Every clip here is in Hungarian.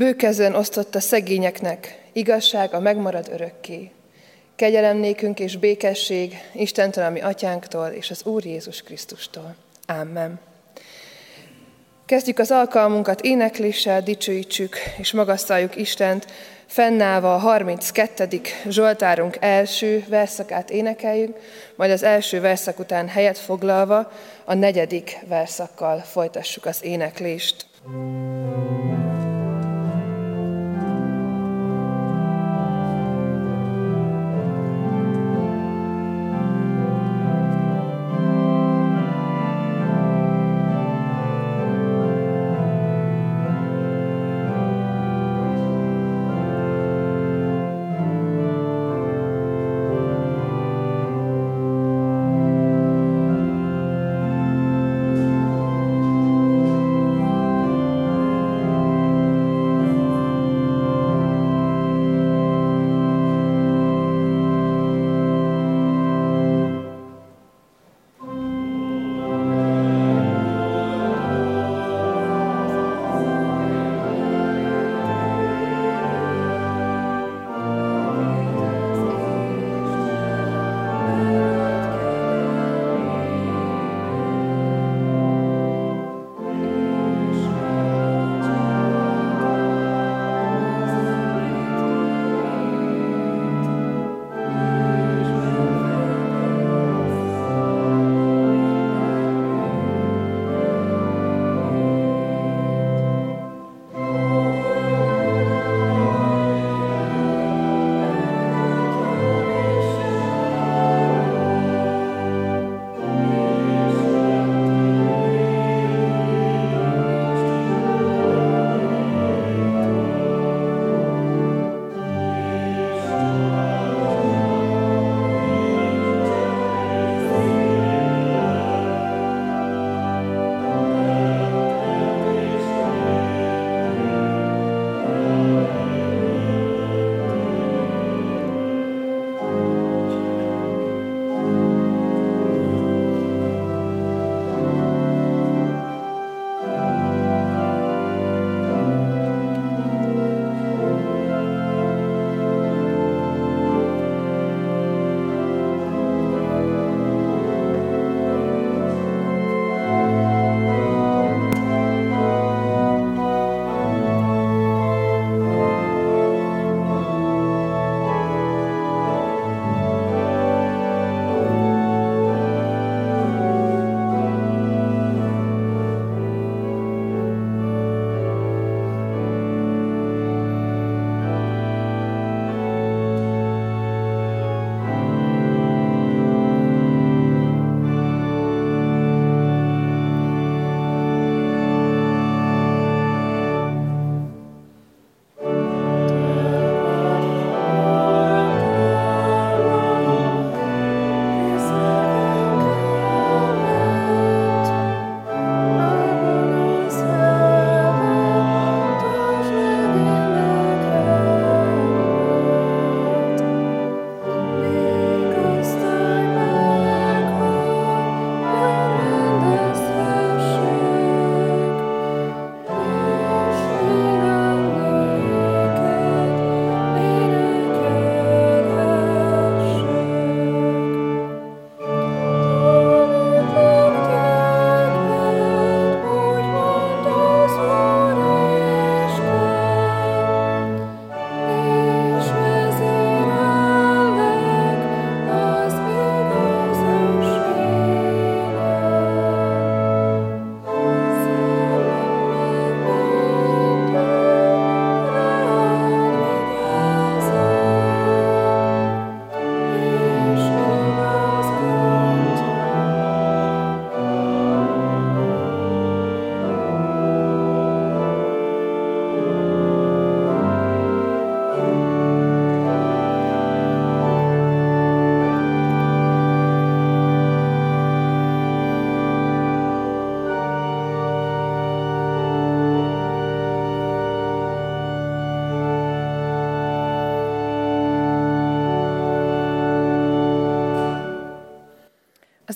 Bőkezően osztotta szegényeknek, igazság a megmarad örökké. Kegyelem nékünk és békesség Istentől, ami atyánktól és az Úr Jézus Krisztustól. Amen. Kezdjük az alkalmunkat énekléssel, dicsőítsük és magasztaljuk Istent, fennállva a 32. Zsoltárunk első verszakát énekeljük, majd az első verszak után helyet foglalva a negyedik verszakkal folytassuk az éneklést. Thank you.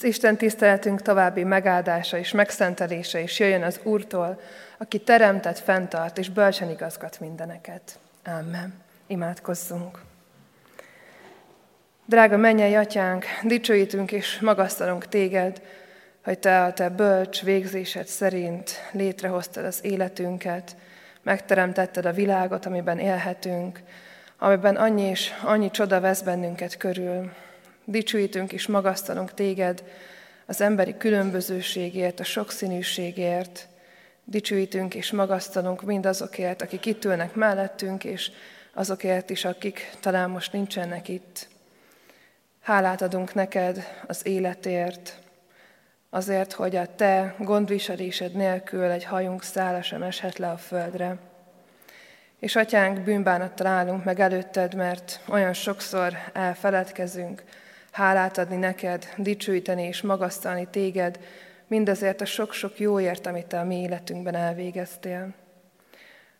Az Isten tiszteletünk további megáldása és megszentelése is jöjjön az Úrtól, aki teremtett, fenntart és bölcsen igazgat mindeneket. Amen. Imádkozzunk. Drága mennyei atyánk, dicsőítünk és magasztalunk téged, hogy te a te bölcs végzésed szerint létrehoztad az életünket, megteremtetted a világot, amiben élhetünk, amiben annyi és annyi csoda vesz bennünket körül. Dicsőítünk és magasztalunk téged az emberi különbözőségért, a sokszínűségért. Dicsőítünk és magasztalunk mindazokért, akik itt ülnek mellettünk, és azokért is, akik talán most nincsenek itt. Hálát adunk neked az életért, azért, hogy a te gondviselésed nélkül egy hajunk szála sem eshet le a földre. És atyánk, bűnbánattal állunk meg előtted, mert olyan sokszor elfeledkezünk, hálát adni neked, dicsőíteni és magasztalni téged, mindazért a sok-sok jóért, amit te a mi életünkben elvégeztél.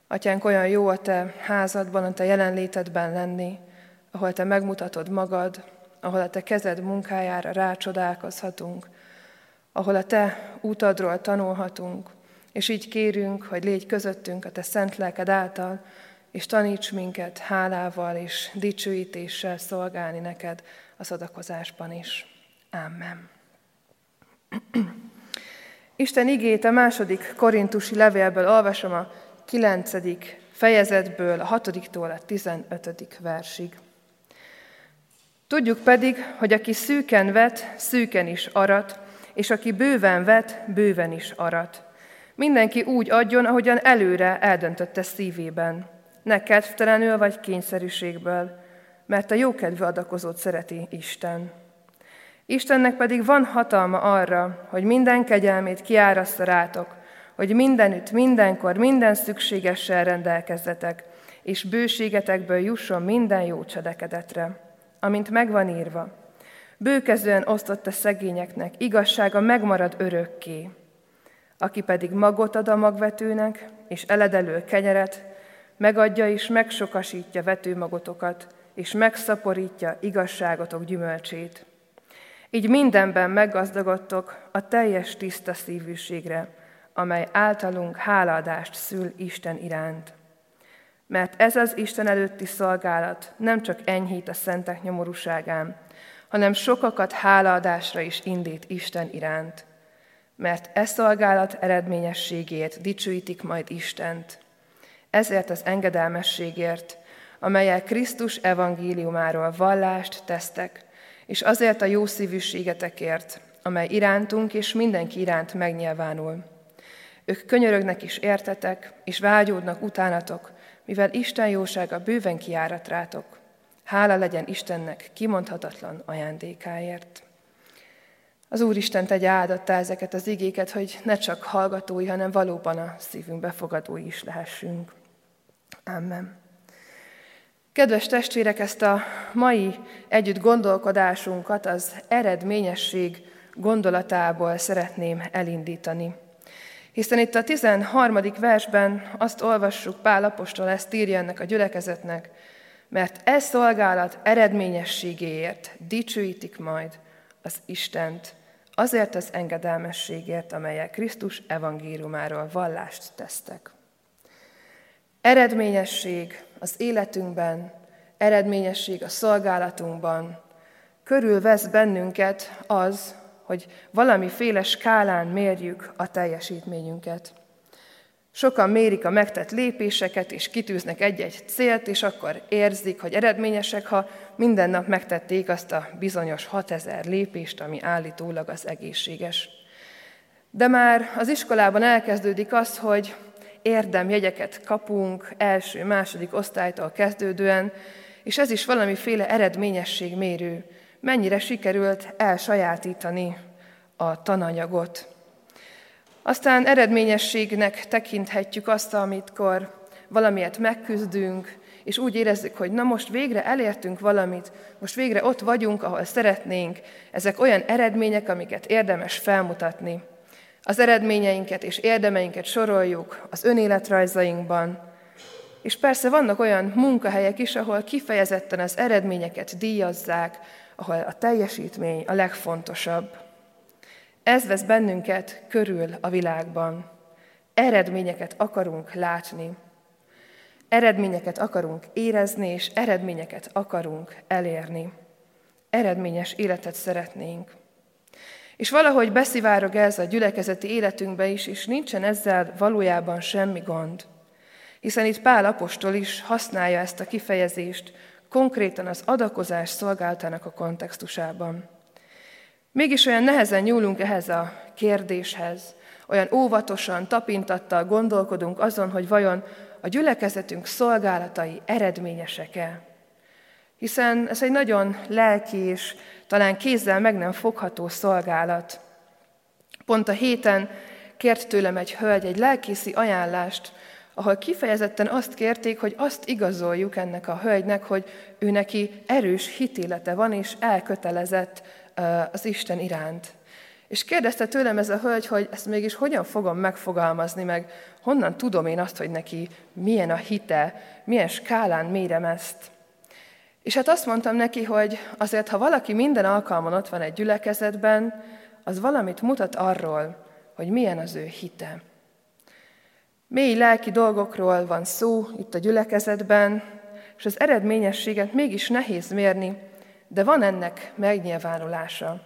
Atyánk, olyan jó a te házadban, a te jelenlétedben lenni, ahol te megmutatod magad, ahol a te kezed munkájára rácsodálkozhatunk, ahol a te útadról tanulhatunk, és így kérünk, hogy légy közöttünk a te szent lelked által, és taníts minket hálával és dicsőítéssel szolgálni neked az adakozásban is. Amen. Isten igét a második korintusi levélből olvasom a kilencedik fejezetből, a hatodiktól a tizenötödik versig. Tudjuk pedig, hogy aki szűken vet, szűken is arat, és aki bőven vet, bőven is arat. Mindenki úgy adjon, ahogyan előre eldöntötte szívében, ne kedvtelenül vagy kényszerűségből, mert a jókedvű adakozót szereti Isten. Istennek pedig van hatalma arra, hogy minden kegyelmét kiáraszta rátok, hogy mindenütt, mindenkor, minden szükségessel rendelkezzetek, és bőségetekből jusson minden jó cselekedetre, amint megvan írva. Bőkezően osztott a szegényeknek, igazsága megmarad örökké. Aki pedig magot ad a magvetőnek, és eledelő kenyeret, megadja és megsokasítja vetőmagotokat, és megszaporítja igazságotok gyümölcsét. Így mindenben meggazdagodtok a teljes tiszta szívűségre, amely általunk hálaadást szül Isten iránt. Mert ez az Isten előtti szolgálat nem csak enyhít a szentek nyomorúságán, hanem sokakat hálaadásra is indít Isten iránt. Mert e szolgálat eredményességét dicsőítik majd Istent. Ezért az engedelmességért, amelyel Krisztus evangéliumáról vallást tesztek, és azért a jó szívűségetekért, amely irántunk és mindenki iránt megnyilvánul. Ők könyörögnek is értetek, és vágyódnak utánatok, mivel Isten jósága bőven kiárat rátok. Hála legyen Istennek kimondhatatlan ajándékáért. Az Úristen tegye áldotta ezeket az igéket, hogy ne csak hallgatói, hanem valóban a szívünk befogadói is lehessünk. Amen. Kedves testvérek, ezt a mai együtt gondolkodásunkat az eredményesség gondolatából szeretném elindítani. Hiszen itt a 13. versben azt olvassuk, Pál Apostol ezt írja ennek a gyülekezetnek, mert ez szolgálat eredményességéért dicsőítik majd az Istent, azért az engedelmességért, amelyek Krisztus evangéliumáról vallást tesztek. Eredményesség az életünkben, eredményesség a szolgálatunkban, körülvesz bennünket az, hogy valamiféle skálán mérjük a teljesítményünket. Sokan mérik a megtett lépéseket, és kitűznek egy-egy célt, és akkor érzik, hogy eredményesek, ha minden nap megtették azt a bizonyos 6000 lépést, ami állítólag az egészséges. De már az iskolában elkezdődik az, hogy érdemjegyeket kapunk első, második osztálytól kezdődően, és ez is valamiféle eredményességmérő. Mennyire sikerült elsajátítani a tananyagot. Aztán eredményességnek tekinthetjük azt, amikor valamiért megküzdünk, és úgy érezzük, hogy na most végre elértünk valamit, most végre ott vagyunk, ahol szeretnénk. Ezek olyan eredmények, amiket érdemes felmutatni. Az eredményeinket és érdemeinket soroljuk az önéletrajzainkban, és persze vannak olyan munkahelyek is, ahol kifejezetten az eredményeket díjazzák, ahol a teljesítmény a legfontosabb. Ez vesz bennünket körül a világban. Eredményeket akarunk látni. Eredményeket akarunk érezni, és eredményeket akarunk elérni. Eredményes életet szeretnénk. És valahogy beszivárog ez a gyülekezeti életünkbe is, és nincsen ezzel valójában semmi gond. Hiszen itt Pál apostol is használja ezt a kifejezést konkrétan az adakozás szolgáltának a kontextusában. Mégis olyan nehezen nyúlunk ehhez a kérdéshez, olyan óvatosan, tapintattal gondolkodunk azon, hogy vajon a gyülekezetünk szolgálatai eredményesek-e. Hiszen ez egy nagyon lelki és talán kézzel meg nem fogható szolgálat. Pont a héten kért tőlem egy hölgy egy lelkészi ajánlást, ahol kifejezetten azt kérték, hogy azt igazoljuk ennek a hölgynek, hogy ő neki erős hitélete van, és elkötelezett az Isten iránt. És kérdezte tőlem ez a hölgy, hogy ezt mégis hogyan fogom megfogalmazni, meg honnan tudom én azt, hogy neki milyen a hite, milyen skálán mérem ezt. És hát azt mondtam neki, hogy azért, ha valaki minden alkalman ott van egy gyülekezetben, az valamit mutat arról, hogy milyen az ő hite. Mély lelki dolgokról van szó itt a gyülekezetben, és az eredményességet mégis nehéz mérni, de van ennek megnyilvánulása.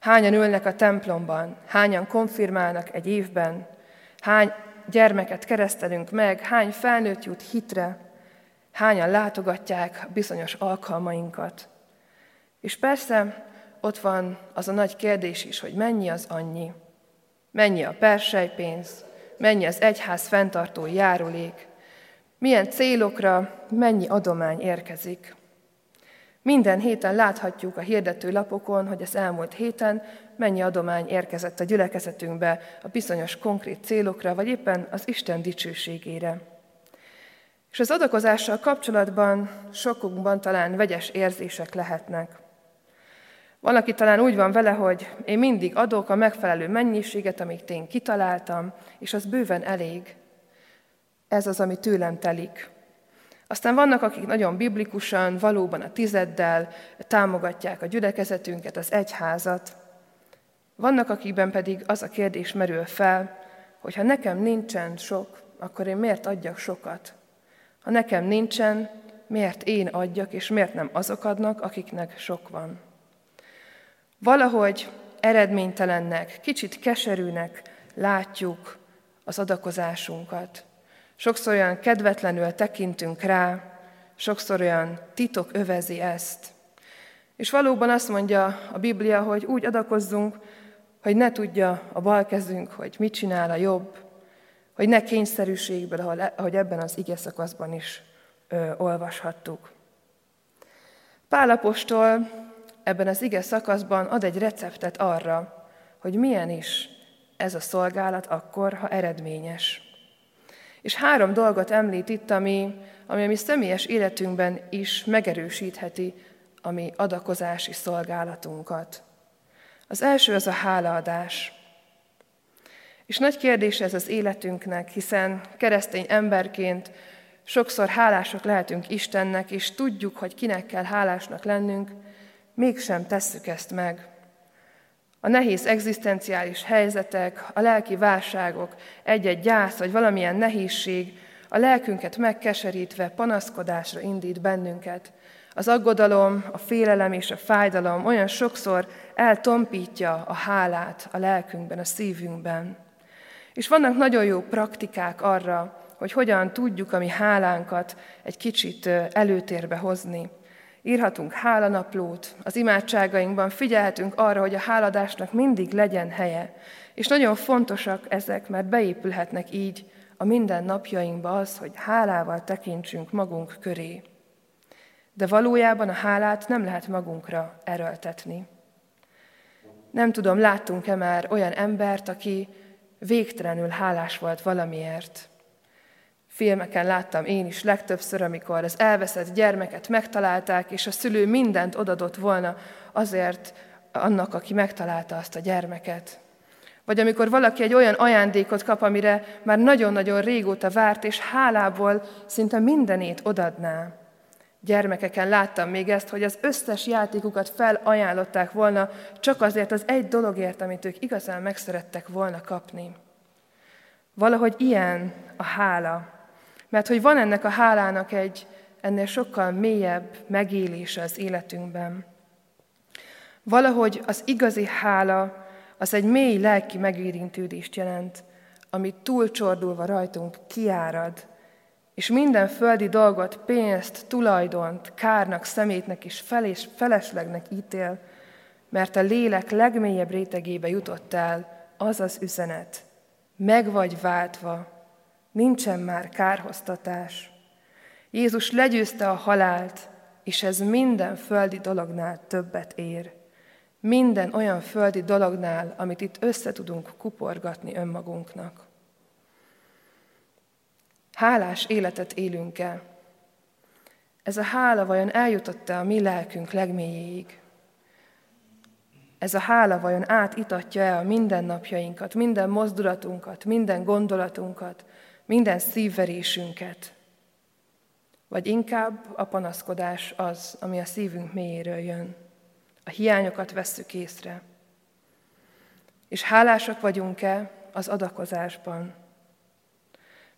Hányan ülnek a templomban, hányan konfirmálnak egy évben, hány gyermeket keresztelünk meg, hány felnőtt jut hitre, hányan látogatják bizonyos alkalmainkat. És persze ott van az a nagy kérdés is, hogy mennyi az annyi. Mennyi a persejpénz, mennyi az egyház fenntartó járulék, milyen célokra mennyi adomány érkezik. Minden héten láthatjuk a hirdető lapokon, hogy az elmúlt héten mennyi adomány érkezett a gyülekezetünkbe a bizonyos konkrét célokra, vagy éppen az Isten dicsőségére. És az adakozással kapcsolatban sokunkban talán vegyes érzések lehetnek. Valaki talán úgy van vele, hogy én mindig adok a megfelelő mennyiséget, amit én kitaláltam, és az bőven elég. Ez az, ami tőlem telik. Aztán vannak, akik nagyon biblikusan, valóban a tizeddel támogatják a gyülekezetünket, az egyházat. Vannak, akikben pedig az a kérdés merül fel, hogy ha nekem nincsen sok, akkor én miért adjak sokat? Ha nekem nincsen, miért én adjak, és miért nem azok adnak, akiknek sok van? Valahogy eredménytelennek, kicsit keserűnek látjuk az adakozásunkat. Sokszor olyan kedvetlenül tekintünk rá, sokszor olyan titok övezi ezt. És valóban azt mondja a Biblia, hogy úgy adakozzunk, hogy ne tudja a bal kezünk, hogy mit csinál a jobb, hogy ne kényszerűségből, ahogy ebben az ige szakaszban is ö, olvashattuk. Pálapostól ebben az ige szakaszban ad egy receptet arra, hogy milyen is ez a szolgálat akkor, ha eredményes. És három dolgot említ itt, ami, ami a mi személyes életünkben is megerősítheti a mi adakozási szolgálatunkat. Az első az a hálaadás. És nagy kérdés ez az életünknek, hiszen keresztény emberként sokszor hálások lehetünk Istennek, és tudjuk, hogy kinek kell hálásnak lennünk, mégsem tesszük ezt meg. A nehéz egzisztenciális helyzetek, a lelki válságok, egy-egy gyász vagy valamilyen nehézség a lelkünket megkeserítve panaszkodásra indít bennünket. Az aggodalom, a félelem és a fájdalom olyan sokszor eltompítja a hálát a lelkünkben, a szívünkben. És vannak nagyon jó praktikák arra, hogy hogyan tudjuk a mi hálánkat egy kicsit előtérbe hozni. Írhatunk hálanaplót, az imádságainkban figyelhetünk arra, hogy a háladásnak mindig legyen helye. És nagyon fontosak ezek, mert beépülhetnek így a minden napjainkba az, hogy hálával tekintsünk magunk köré. De valójában a hálát nem lehet magunkra erőltetni. Nem tudom, láttunk-e már olyan embert, aki végtelenül hálás volt valamiért. Filmeken láttam én is legtöbbször, amikor az elveszett gyermeket megtalálták, és a szülő mindent odadott volna azért annak, aki megtalálta azt a gyermeket. Vagy amikor valaki egy olyan ajándékot kap, amire már nagyon-nagyon régóta várt, és hálából szinte mindenét odadná. Gyermekeken láttam még ezt, hogy az összes játékukat felajánlották volna csak azért az egy dologért, amit ők igazán megszerettek volna kapni. Valahogy ilyen a hála, mert hogy van ennek a hálának egy ennél sokkal mélyebb megélése az életünkben. Valahogy az igazi hála az egy mély lelki megérintődést jelent, ami túlcsordulva rajtunk kiárad, és minden földi dolgot, pénzt, tulajdont, kárnak, szemétnek és feleslegnek ítél, mert a lélek legmélyebb rétegébe jutott el az az üzenet. Meg vagy váltva, nincsen már kárhoztatás. Jézus legyőzte a halált, és ez minden földi dolognál többet ér. Minden olyan földi dolognál, amit itt össze tudunk kuporgatni önmagunknak. Hálás életet élünk el. Ez a hála vajon eljutott-e a mi lelkünk legmélyéig? Ez a hála vajon átitatja-e a mindennapjainkat, minden mozdulatunkat, minden gondolatunkat, minden szívverésünket? Vagy inkább a panaszkodás az, ami a szívünk mélyéről jön. A hiányokat vesszük észre. És hálásak vagyunk-e az adakozásban?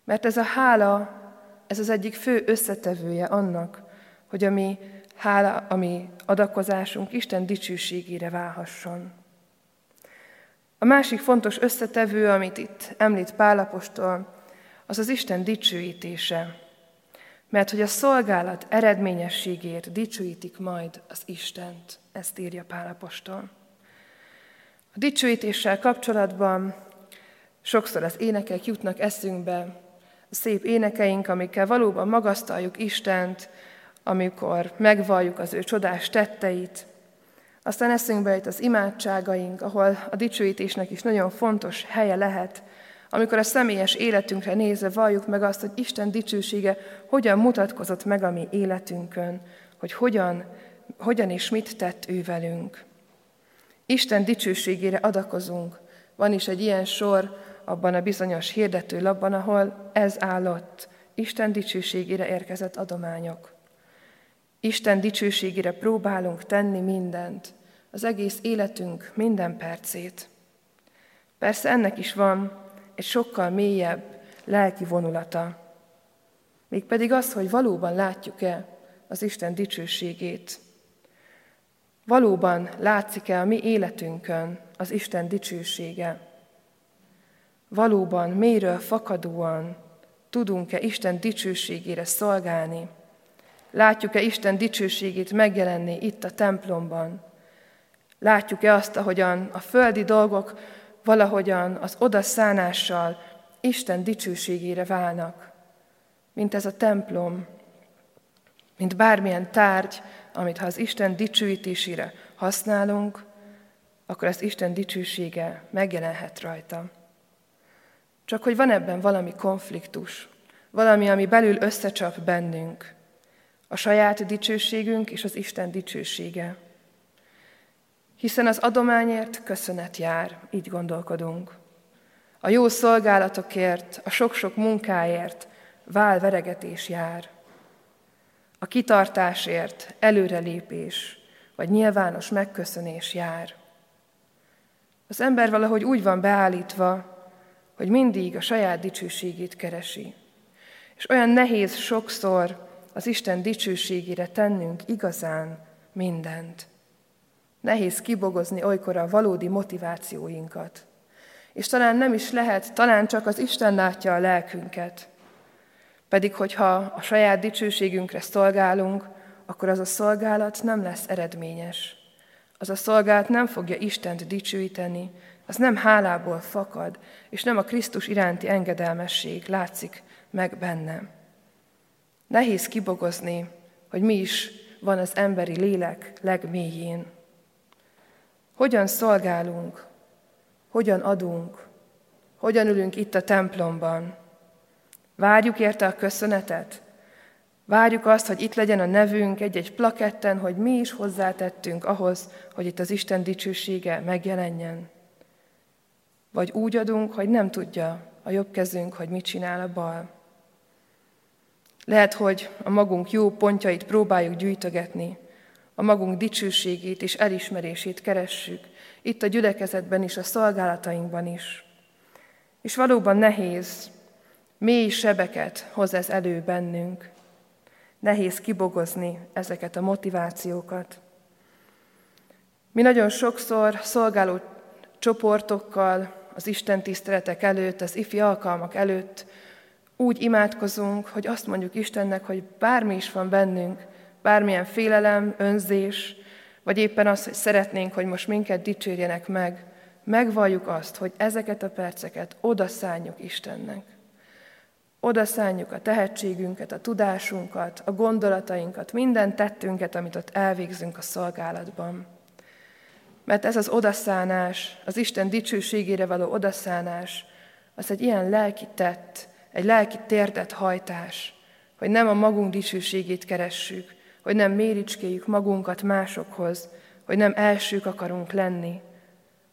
Mert ez a hála, ez az egyik fő összetevője annak, hogy a mi hála, a mi adakozásunk Isten dicsőségére válhasson. A másik fontos összetevő, amit itt említ Pálapostól, az az Isten dicsőítése. Mert hogy a szolgálat eredményességért dicsőítik majd az Istent. Ezt írja Pálapostól. A dicsőítéssel kapcsolatban sokszor az énekek jutnak eszünkbe, szép énekeink, amikkel valóban magasztaljuk Istent, amikor megvalljuk az ő csodás tetteit. Aztán eszünkbe jut az imádságaink, ahol a dicsőítésnek is nagyon fontos helye lehet, amikor a személyes életünkre nézve valljuk meg azt, hogy Isten dicsősége hogyan mutatkozott meg a mi életünkön, hogy hogyan, hogyan és mit tett ő velünk. Isten dicsőségére adakozunk. Van is egy ilyen sor abban a bizonyos hirdető labban, ahol ez állott, Isten dicsőségére érkezett adományok. Isten dicsőségére próbálunk tenni mindent, az egész életünk minden percét. Persze ennek is van egy sokkal mélyebb lelki vonulata. Mégpedig az, hogy valóban látjuk-e az Isten dicsőségét. Valóban látszik-e a mi életünkön az Isten dicsősége. Valóban mélyről fakadóan tudunk-e Isten dicsőségére szolgálni. Látjuk-e Isten dicsőségét megjelenni itt a templomban. Látjuk-e azt, ahogyan a földi dolgok valahogyan az odaszánással Isten dicsőségére válnak, mint ez a templom, mint bármilyen tárgy, amit ha az Isten dicsőítésére használunk, akkor az Isten dicsősége megjelenhet rajta. Csak hogy van ebben valami konfliktus, valami, ami belül összecsap bennünk, a saját dicsőségünk és az Isten dicsősége. Hiszen az adományért köszönet jár, így gondolkodunk. A jó szolgálatokért, a sok-sok munkáért válveregetés jár. A kitartásért előrelépés, vagy nyilvános megköszönés jár. Az ember valahogy úgy van beállítva, hogy mindig a saját dicsőségét keresi. És olyan nehéz sokszor az Isten dicsőségére tennünk igazán mindent. Nehéz kibogozni olykor a valódi motivációinkat. És talán nem is lehet, talán csak az Isten látja a lelkünket. Pedig, hogyha a saját dicsőségünkre szolgálunk, akkor az a szolgálat nem lesz eredményes. Az a szolgálat nem fogja Istent dicsőíteni, az nem hálából fakad, és nem a Krisztus iránti engedelmesség látszik meg bennem. Nehéz kibogozni, hogy mi is van az emberi lélek legmélyén. Hogyan szolgálunk, hogyan adunk, hogyan ülünk itt a templomban. Várjuk érte a köszönetet, Várjuk azt, hogy itt legyen a nevünk egy-egy plaketten, hogy mi is hozzátettünk ahhoz, hogy itt az Isten dicsősége megjelenjen. Vagy úgy adunk, hogy nem tudja a jobb kezünk, hogy mit csinál a bal. Lehet, hogy a magunk jó pontjait próbáljuk gyűjtögetni, a magunk dicsőségét és elismerését keressük, itt a gyülekezetben is, a szolgálatainkban is. És valóban nehéz, mély sebeket hoz ez elő bennünk. Nehéz kibogozni ezeket a motivációkat. Mi nagyon sokszor szolgáló csoportokkal, az Isten tiszteletek előtt, az ifi alkalmak előtt úgy imádkozunk, hogy azt mondjuk Istennek, hogy bármi is van bennünk, bármilyen félelem, önzés, vagy éppen az, hogy szeretnénk, hogy most minket dicsérjenek meg, megvalljuk azt, hogy ezeket a perceket odaszálljuk Istennek. Odaszálljuk a tehetségünket, a tudásunkat, a gondolatainkat, minden tettünket, amit ott elvégzünk a szolgálatban. Mert ez az odaszánás, az Isten dicsőségére való odaszánás, az egy ilyen lelki tett, egy lelki térdet hajtás, hogy nem a magunk dicsőségét keressük, hogy nem méricskéljük magunkat másokhoz, hogy nem elsők akarunk lenni,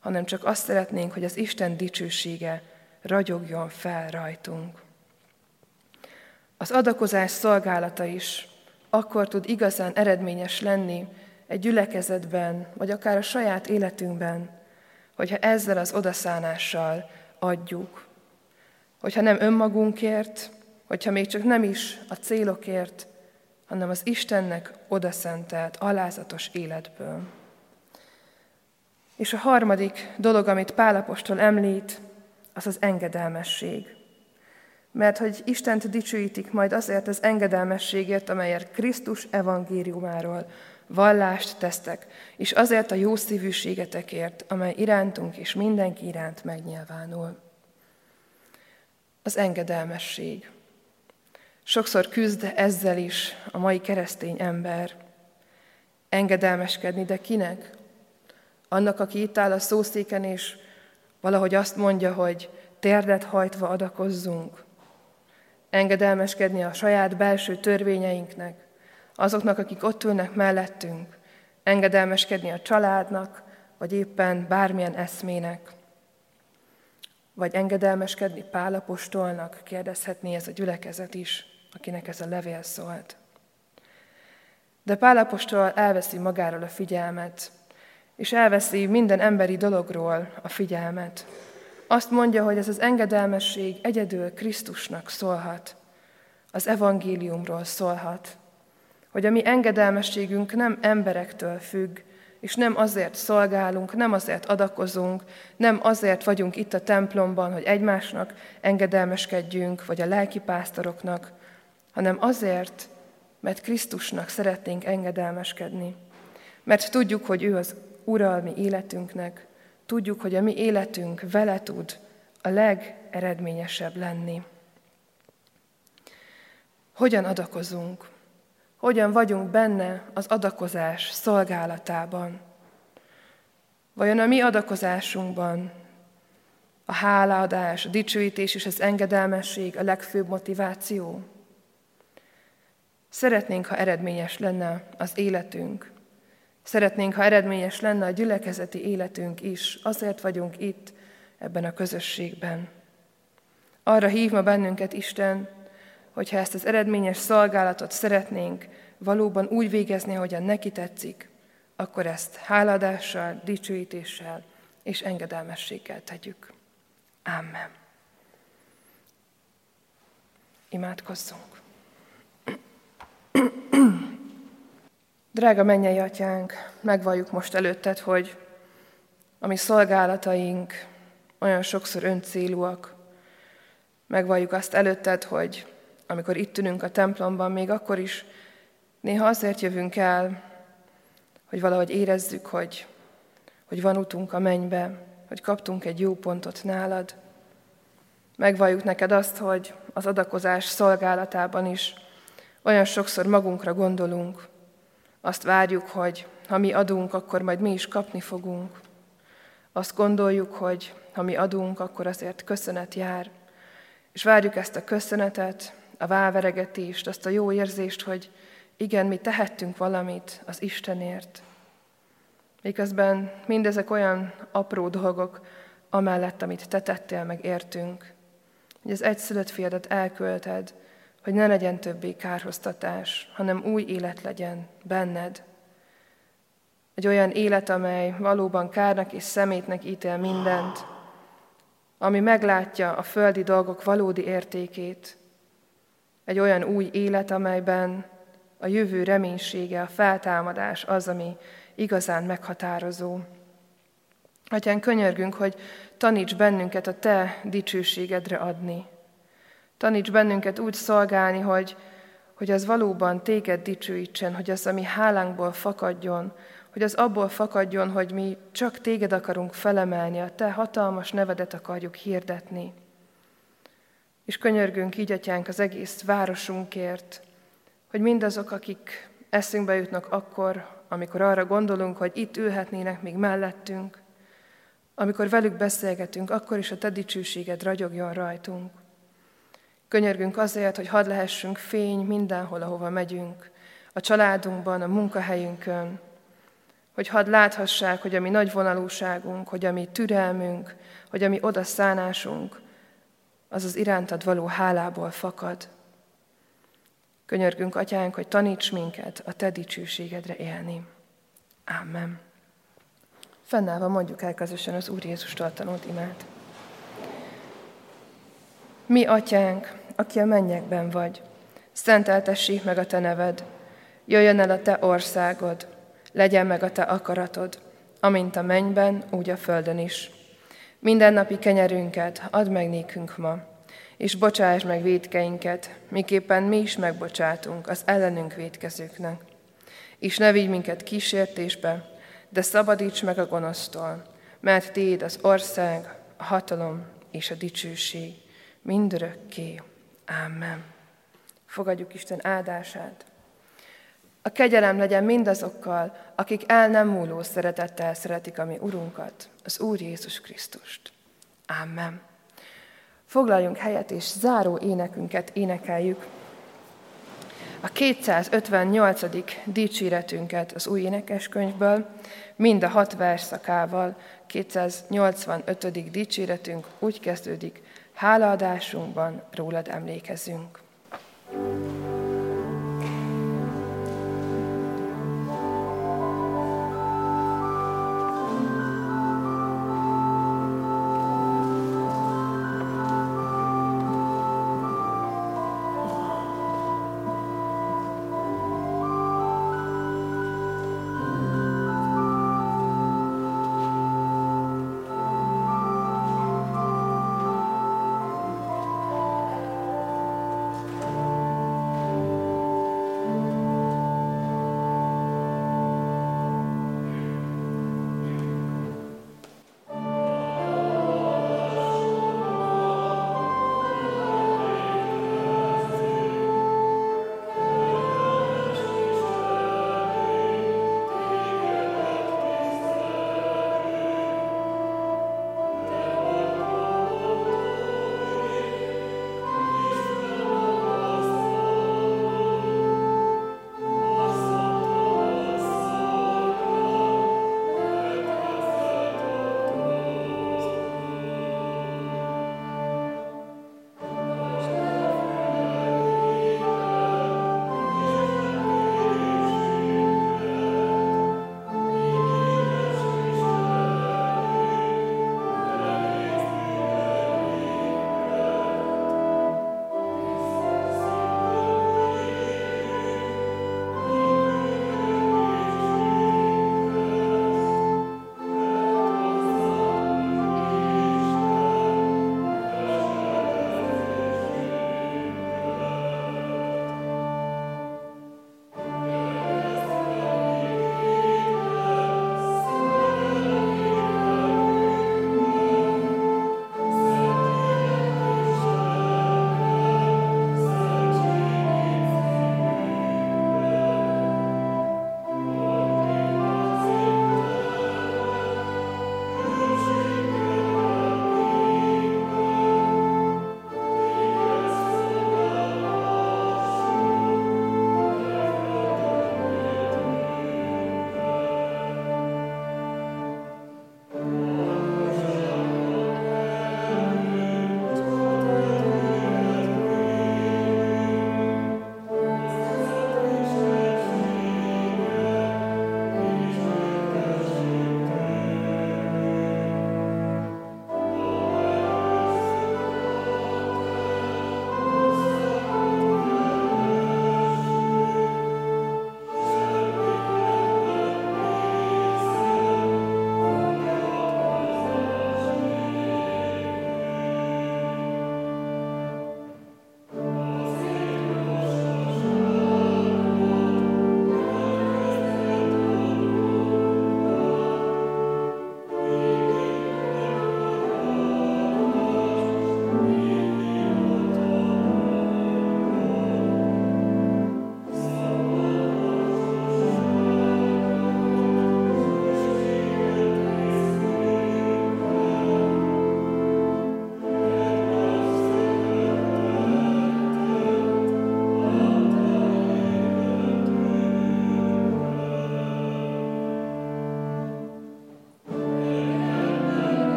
hanem csak azt szeretnénk, hogy az Isten dicsősége ragyogjon fel rajtunk. Az adakozás szolgálata is akkor tud igazán eredményes lenni egy gyülekezetben, vagy akár a saját életünkben, hogyha ezzel az odaszánással adjuk. Hogyha nem önmagunkért, hogyha még csak nem is a célokért, hanem az Istennek odaszentelt, alázatos életből. És a harmadik dolog, amit Pálapostól említ, az az engedelmesség. Mert hogy Istent dicsőítik majd azért az engedelmességért, amelyet Krisztus evangéliumáról vallást tesztek, és azért a jó szívűségetekért, amely irántunk és mindenki iránt megnyilvánul. Az engedelmesség. Sokszor küzd ezzel is a mai keresztény ember. Engedelmeskedni, de kinek? Annak, aki itt áll a szószéken, és valahogy azt mondja, hogy térdet hajtva adakozzunk. Engedelmeskedni a saját belső törvényeinknek, azoknak, akik ott ülnek mellettünk, engedelmeskedni a családnak, vagy éppen bármilyen eszmének. Vagy engedelmeskedni Pálapostolnak, kérdezhetné ez a gyülekezet is akinek ez a levél szólt. De Pálapostól elveszi magáról a figyelmet, és elveszi minden emberi dologról a figyelmet. Azt mondja, hogy ez az engedelmesség egyedül Krisztusnak szólhat, az evangéliumról szólhat, hogy a mi engedelmességünk nem emberektől függ, és nem azért szolgálunk, nem azért adakozunk, nem azért vagyunk itt a templomban, hogy egymásnak engedelmeskedjünk, vagy a lelkipásztoroknak, hanem azért, mert Krisztusnak szeretnénk engedelmeskedni. Mert tudjuk, hogy ő az uralmi életünknek, tudjuk, hogy a mi életünk vele tud a legeredményesebb lenni. Hogyan adakozunk? Hogyan vagyunk benne az adakozás szolgálatában? Vajon a mi adakozásunkban a hálaadás, a dicsőítés és az engedelmesség a legfőbb motiváció? Szeretnénk, ha eredményes lenne az életünk. Szeretnénk, ha eredményes lenne a gyülekezeti életünk is. Azért vagyunk itt, ebben a közösségben. Arra hív ma bennünket Isten, hogyha ezt az eredményes szolgálatot szeretnénk valóban úgy végezni, ahogyan neki tetszik, akkor ezt háladással, dicsőítéssel és engedelmességgel tegyük. Amen. Imádkozzunk. Drága mennyei atyánk, megvalljuk most előtted, hogy a mi szolgálataink olyan sokszor öncélúak. Megvalljuk azt előtted, hogy amikor itt ülünk a templomban, még akkor is néha azért jövünk el, hogy valahogy érezzük, hogy, hogy van utunk a mennybe, hogy kaptunk egy jó pontot nálad. Megvalljuk neked azt, hogy az adakozás szolgálatában is olyan sokszor magunkra gondolunk, azt várjuk, hogy ha mi adunk, akkor majd mi is kapni fogunk. Azt gondoljuk, hogy ha mi adunk, akkor azért köszönet jár. És várjuk ezt a köszönetet, a váveregetést, azt a jó érzést, hogy igen, mi tehettünk valamit az Istenért. Miközben mindezek olyan apró dolgok, amellett, amit te tettél meg értünk, hogy az egyszülött fiadat elkölted, hogy ne legyen többé kárhoztatás, hanem új élet legyen benned. Egy olyan élet, amely valóban kárnak és szemétnek ítél mindent, ami meglátja a földi dolgok valódi értékét. Egy olyan új élet, amelyben a jövő reménysége, a feltámadás az, ami igazán meghatározó. Atyán, könyörgünk, hogy taníts bennünket a Te dicsőségedre adni. Taníts bennünket úgy szolgálni, hogy, hogy az valóban Téged dicsőítsen, hogy az, ami hálánkból fakadjon, hogy az abból fakadjon, hogy mi csak Téged akarunk felemelni, a Te hatalmas nevedet akarjuk hirdetni. És könyörgünk így, Atyánk, az egész városunkért, hogy mindazok, akik eszünkbe jutnak akkor, amikor arra gondolunk, hogy itt ülhetnének még mellettünk, amikor velük beszélgetünk, akkor is a Te dicsőséged ragyogjon rajtunk. Könyörgünk azért, hogy hadd lehessünk fény mindenhol, ahova megyünk, a családunkban, a munkahelyünkön, hogy hadd láthassák, hogy a mi nagy vonalúságunk, hogy a mi türelmünk, hogy a mi odaszánásunk, az az irántad való hálából fakad. Könyörgünk, Atyánk, hogy taníts minket a Te dicsőségedre élni. Amen. Fennállva mondjuk el közösen az Úr Jézustól tanult imát. Mi, Atyánk, aki a mennyekben vagy, szenteltessék meg a Te neved, jöjjön el a Te országod, legyen meg a Te akaratod, amint a mennyben, úgy a földön is. Minden napi kenyerünket add meg nékünk ma, és bocsáss meg védkeinket, miképpen mi is megbocsátunk az ellenünk védkezőknek. És ne vigy minket kísértésbe, de szabadíts meg a gonosztól, mert Téd az ország, a hatalom és a dicsőség mindörökké. Amen. Fogadjuk Isten áldását. A kegyelem legyen mindazokkal, akik el nem múló szeretettel szeretik a mi Urunkat, az Úr Jézus Krisztust. Amen. Foglaljunk helyet, és záró énekünket énekeljük. A 258. dicséretünket az új énekeskönyvből, mind a hat verszakával, 285. dicséretünk úgy kezdődik, hálaadásunkban rólad emlékezünk.